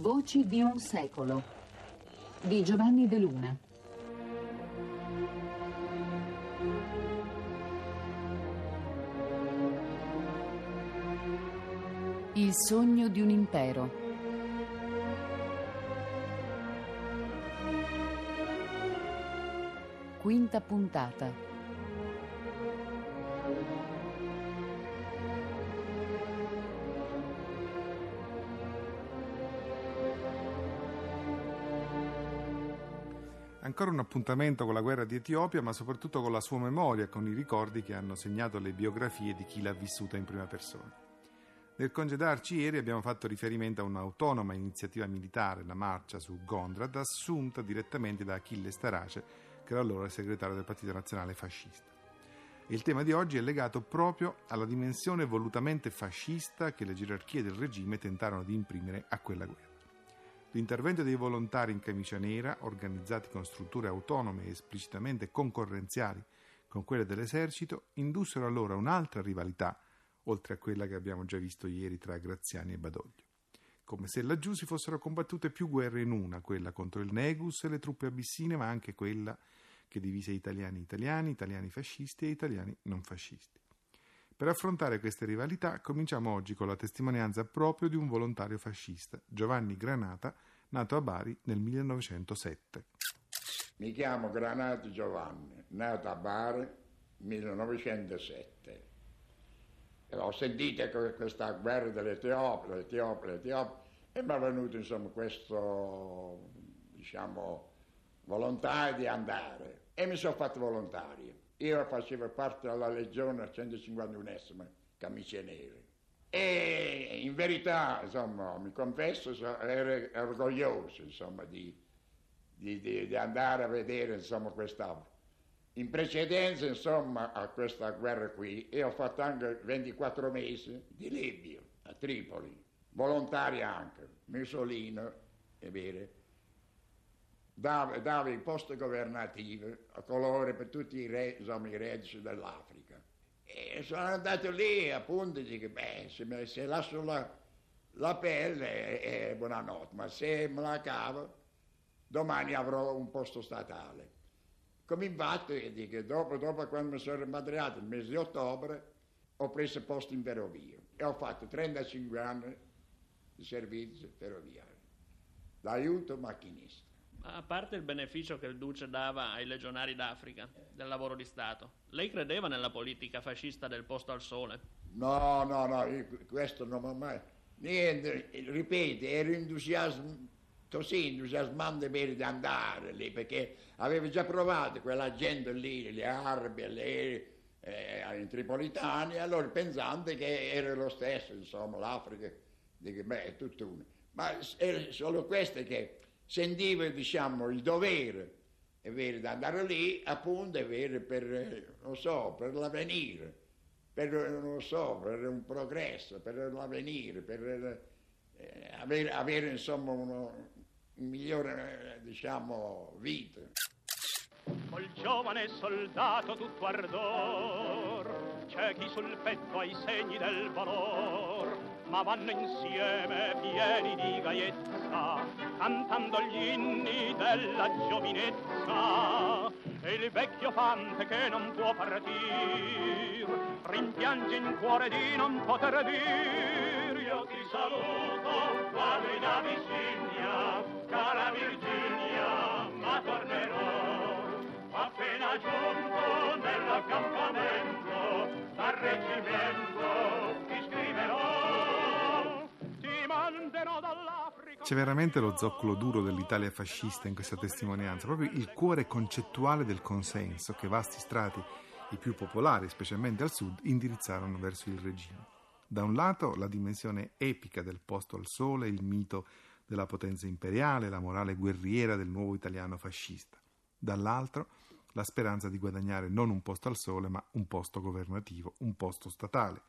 Voci di un secolo di Giovanni De Luna. Il sogno di un impero. Quinta puntata. Ancora un appuntamento con la guerra di Etiopia, ma soprattutto con la sua memoria, con i ricordi che hanno segnato le biografie di chi l'ha vissuta in prima persona. Nel congedarci ieri abbiamo fatto riferimento a un'autonoma iniziativa militare, la marcia su Gondrad, assunta direttamente da Achille Starace, che era allora segretario del Partito Nazionale Fascista. Il tema di oggi è legato proprio alla dimensione volutamente fascista che le gerarchie del regime tentarono di imprimere a quella guerra. L'intervento dei volontari in camicia nera, organizzati con strutture autonome e esplicitamente concorrenziali con quelle dell'esercito, indussero allora un'altra rivalità, oltre a quella che abbiamo già visto ieri tra Graziani e Badoglio. Come se laggiù si fossero combattute più guerre in una, quella contro il Negus e le truppe abissine, ma anche quella che divise italiani italiani, italiani fascisti e italiani non fascisti. Per affrontare queste rivalità cominciamo oggi con la testimonianza proprio di un volontario fascista, Giovanni Granata, nato a Bari nel 1907. Mi chiamo Granata Giovanni, nato a Bari nel 1907. E ho sentito questa guerra dell'Etiopia, l'Etiopia, l'Etiopia, e mi è venuto insomma questo, diciamo, volontario di andare. E mi sono fatto volontario. Io facevo parte della legione 151esima, camicie nere. E in verità, insomma, mi confesso, ero orgoglioso, insomma, di, di, di, andare a vedere, insomma, questa... In precedenza, insomma, a questa guerra qui, io ho fatto anche 24 mesi di Libio, a Tripoli, volontari anche, Mussolini, è vero, dava, dava il posto governativo a colore per tutti i, re, insomma, i redditi dell'Africa. E sono andato lì appunto e dico, beh, se, se lascio la, la pelle è, è buonanotte, ma se me la cavo domani avrò un posto statale. Come infatti, dico, dopo, dopo quando mi sono rimpatriato il mese di ottobre, ho preso posto in ferrovia e ho fatto 35 anni di servizio ferroviario, d'aiuto macchinista a parte il beneficio che il Duce dava ai legionari d'Africa del lavoro di Stato, lei credeva nella politica fascista del posto al sole? No, no, no, questo non mi mai... Niente, ripeto, ero entusiasmato, così entusiasmante per andare lì, perché avevo già provato quella gente lì, le armi, le, eh, in Tripolitani, allora pensando che era lo stesso, insomma, l'Africa, dico, beh, è tutto uno. Ma è solo questo che sentivo diciamo, il dovere è di andare lì appunto è per, non so, per l'avvenire, per, non so, per un progresso, per l'avvenire, per eh, avere, avere, insomma un migliore diciamo, vita. Col giovane soldato tutto ardor, c'è chi sul petto ha i segni del valor ma vanno insieme pieni di gaiezza, cantando gli inni della giovinezza. E il vecchio fante che non può partir, rimpiange in cuore di non poter dir. Io ti saluto, vado in Abissinia, cara Virginia, ma tornerò. Appena giunto nell'accampamento, dal reggimento C'è veramente lo zoccolo duro dell'Italia fascista in questa testimonianza, proprio il cuore concettuale del consenso che vasti strati, i più popolari, specialmente al sud, indirizzarono verso il regime. Da un lato la dimensione epica del posto al sole, il mito della potenza imperiale, la morale guerriera del nuovo italiano fascista. Dall'altro la speranza di guadagnare non un posto al sole, ma un posto governativo, un posto statale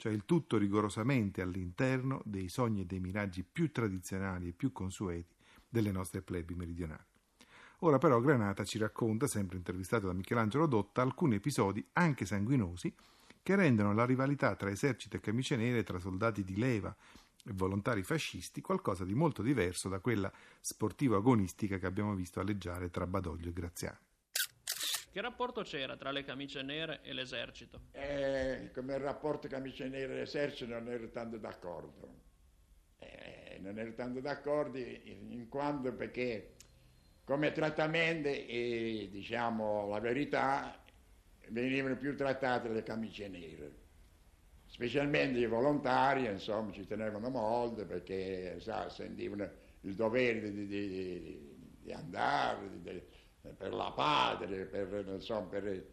cioè il tutto rigorosamente all'interno dei sogni e dei miraggi più tradizionali e più consueti delle nostre plebi meridionali. Ora però Granata ci racconta, sempre intervistato da Michelangelo Dotta, alcuni episodi anche sanguinosi che rendono la rivalità tra esercito e camicie nere, tra soldati di leva e volontari fascisti, qualcosa di molto diverso da quella sportivo-agonistica che abbiamo visto alleggiare tra Badoglio e Graziani. Che rapporto c'era tra le camicie nere e l'esercito? Eh, come rapporto camicie nere e esercito non ero tanto d'accordo. Eh, non ero tanto d'accordo in, quanto perché come trattamento, e diciamo la verità, venivano più trattate le camicie nere specialmente i volontari, insomma, ci tenevano molto perché sa, sentivano il dovere di, di, di andare di, per la patria, per, insomma, per,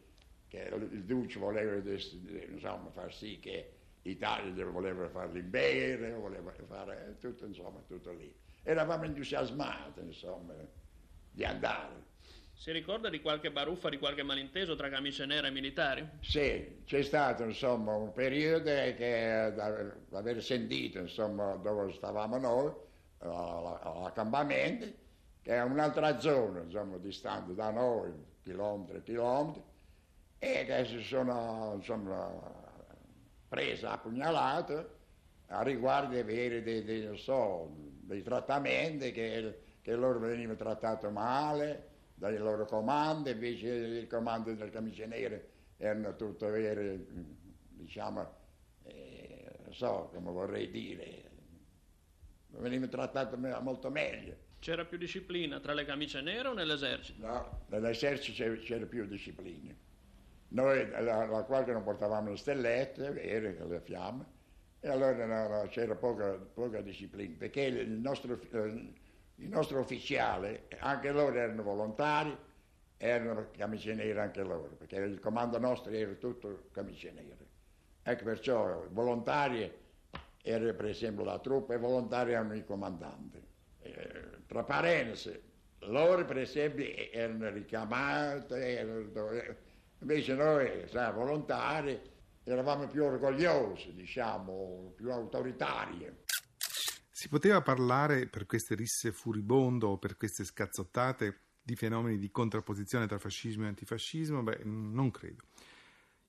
che il Duce voleva insomma, far sì che l'Italia voleva farli bere, voleva fare tutto, insomma, tutto lì. Eravamo entusiasmati, insomma, di andare. Si ricorda di qualche baruffa, di qualche malinteso tra camicie nere e militari? Sì, c'è stato insomma un periodo che da, aver sentito insomma dove stavamo noi, all'accampamento, che è un'altra zona insomma distante da noi, chilometri e chilometri, e che si sono insomma prese a pugnalate a riguardo avere dei, dei, so, dei trattamenti che, che loro venivano trattati male dai loro comandi, invece il comando del camicie nere erano tutto vere, diciamo, eh, non so come vorrei dire, veniva trattato molto meglio. C'era più disciplina tra le camicie nere o nell'esercito? No, nell'esercito c'era, più disciplina. Noi la, la quale non portavamo le stellette, vere, le fiamme, e allora no, no, c'era poca, poca, disciplina, perché il nostro, i nostri ufficiali, anche loro erano volontari, erano camicie nere anche loro, perché il comando nostro era tutto camicie nere. Ecco perciò volontari era per esempio la truppa e volontari erano i comandanti. Tra parentesi, loro per esempio erano richiamati, erano, invece noi, sai, volontari, eravamo più orgogliosi, diciamo, più autoritari. Si poteva parlare per queste risse furibondo o per queste scazzottate di fenomeni di contrapposizione tra fascismo e antifascismo? Beh, non credo.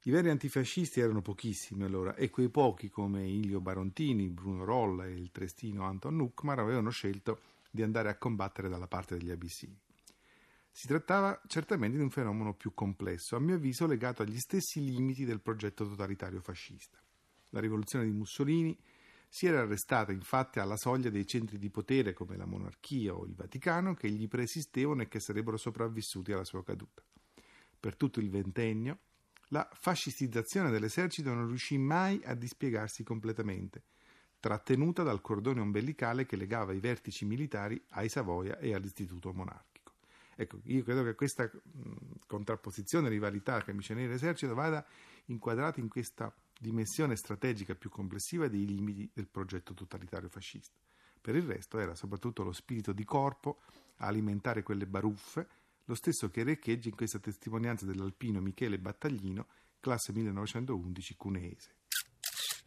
I veri antifascisti erano pochissimi allora e quei pochi come Ilio Barontini, Bruno Rolla e il trestino Anton Nuckmar avevano scelto di andare a combattere dalla parte degli abissini. Si trattava certamente di un fenomeno più complesso, a mio avviso legato agli stessi limiti del progetto totalitario fascista. La rivoluzione di Mussolini si era arrestata infatti alla soglia dei centri di potere come la monarchia o il Vaticano che gli preesistevano e che sarebbero sopravvissuti alla sua caduta. Per tutto il ventennio la fascistizzazione dell'esercito non riuscì mai a dispiegarsi completamente, trattenuta dal cordone ombelicale che legava i vertici militari ai Savoia e all'istituto monarchico. Ecco, io credo che questa contrapposizione, rivalità camicia nera esercito vada inquadrata in questa dimensione strategica più complessiva dei limiti del progetto totalitario fascista. Per il resto era soprattutto lo spirito di corpo a alimentare quelle baruffe, lo stesso che recheggia in questa testimonianza dell'alpino Michele Battaglino, classe 1911 cuneese.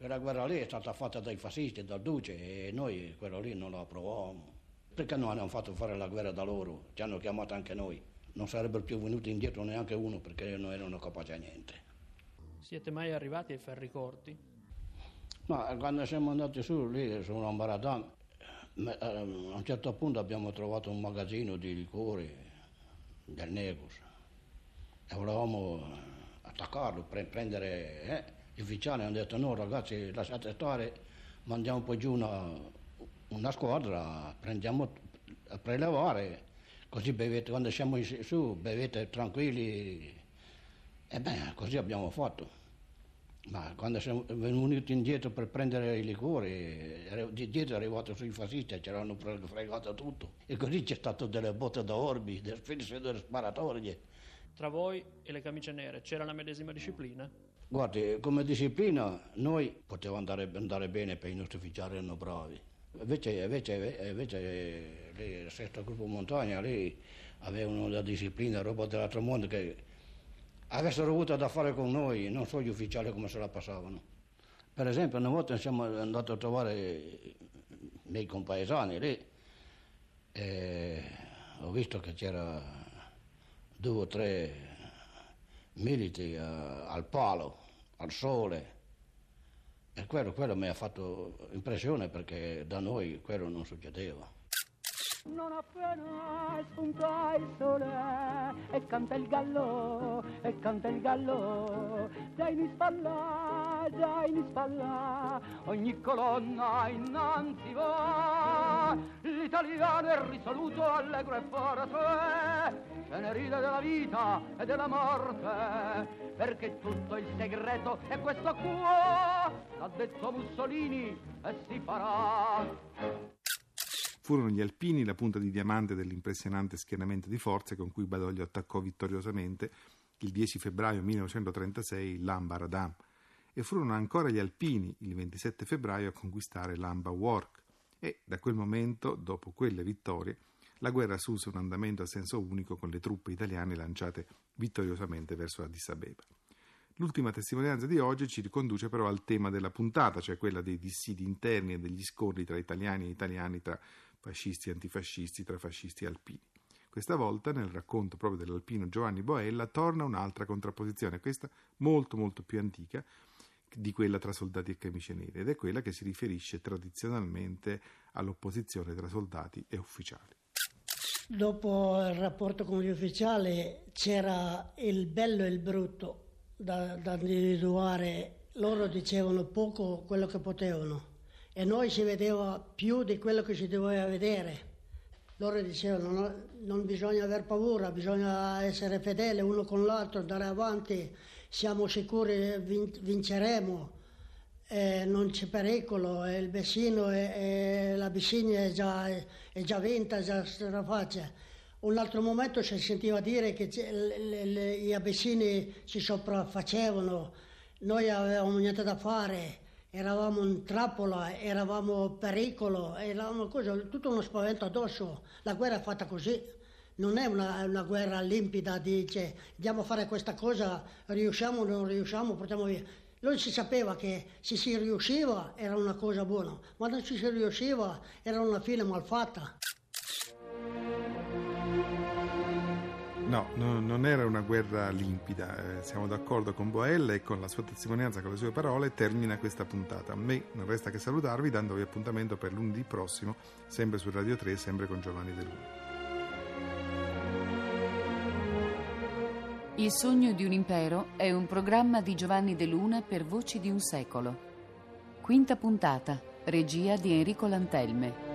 Quella guerra lì è stata fatta dai fascisti, dal Duce, e noi quello lì non lo approvavamo. Perché non hanno fatto fare la guerra da loro? Ci hanno chiamato anche noi. Non sarebbero più venuti indietro neanche uno perché non erano capaci a niente. Siete mai arrivati ai ferri corti? Ma quando siamo andati su lì su un Baradan, eh, a un certo punto abbiamo trovato un magazzino di liquori del Negus e volevamo attaccarlo, pre- prendere... Eh? Gli ufficiali hanno detto no ragazzi lasciate stare, mandiamo poi giù una, una squadra, prendiamo a prelevare, così bevete, quando siamo su bevete tranquilli e beh, così abbiamo fatto. Ma quando siamo venuti indietro per prendere i liquori, dietro è arrivato sui fascisti ci hanno fregato tutto. E così c'è stato delle botte da orbi, delle sparatorie. Tra voi e le camicie nere c'era la medesima disciplina? Guardi, come disciplina noi poteva andare, andare bene per i nostri ufficiali erano bravi. Invece, invece, invece lì, il sesto gruppo montagna lì avevano la disciplina, roba dell'altro mondo che avessero avuto da fare con noi, non so gli ufficiali come se la passavano. Per esempio, una volta siamo andati a trovare i miei compaesani lì e ho visto che c'era due o tre militi uh, al palo, al sole, E quello, quello mi ha fatto impressione perché da noi quello non succedeva. Non appena spunta il sole e canta il gallo, e canta il gallo, già in spalla, già in spalla, ogni colonna innanzi va, l'italiano è risoluto, allegro e forte, se ne ride della vita e della morte, perché tutto il segreto è questo qua, l'ha detto Mussolini e si farà. Furono gli alpini la punta di diamante dell'impressionante schieramento di forze con cui Badoglio attaccò vittoriosamente il 10 febbraio 1936 l'Amba Radam e furono ancora gli alpini il 27 febbraio a conquistare l'Amba Work e da quel momento, dopo quelle vittorie, la guerra assunse un andamento a senso unico con le truppe italiane lanciate vittoriosamente verso Addis Abeba. L'ultima testimonianza di oggi ci riconduce però al tema della puntata, cioè quella dei dissidi interni e degli scontri tra italiani e italiani, tra fascisti e antifascisti, tra fascisti e alpini. Questa volta, nel racconto proprio dell'alpino Giovanni Boella, torna un'altra contrapposizione, questa molto molto più antica di quella tra soldati e camicie nere, ed è quella che si riferisce tradizionalmente all'opposizione tra soldati e ufficiali. Dopo il rapporto con gli ufficiali c'era il bello e il brutto da, da individuare. Loro dicevano poco quello che potevano e noi si vedeva più di quello che si doveva vedere. Loro dicevano no, non bisogna aver paura, bisogna essere fedeli uno con l'altro, andare avanti, siamo sicuri vin- vinceremo, eh, non c'è pericolo, il vicino e, la vicina è già, è già vinta, già strafaccia. Un altro momento si sentiva dire che le, le, gli abissini si sopraffacevano, noi avevamo niente da fare eravamo in trappola, eravamo pericolo, eravamo cosa, tutto uno spavento addosso. La guerra è fatta così, non è una, una, guerra limpida, dice andiamo a fare questa cosa, riusciamo o non riusciamo, portiamo via. Lui si sapeva che se si riusciva era una cosa buona, ma non ci si riusciva era una fine malfatta. No, no, non era una guerra limpida, eh, siamo d'accordo con Boella e con la sua testimonianza, con le sue parole, termina questa puntata. A me non resta che salutarvi dandovi appuntamento per lunedì prossimo, sempre su Radio 3, sempre con Giovanni De Luna. Il sogno di un impero è un programma di Giovanni De Luna per Voci di un secolo. Quinta puntata, regia di Enrico Lantelme.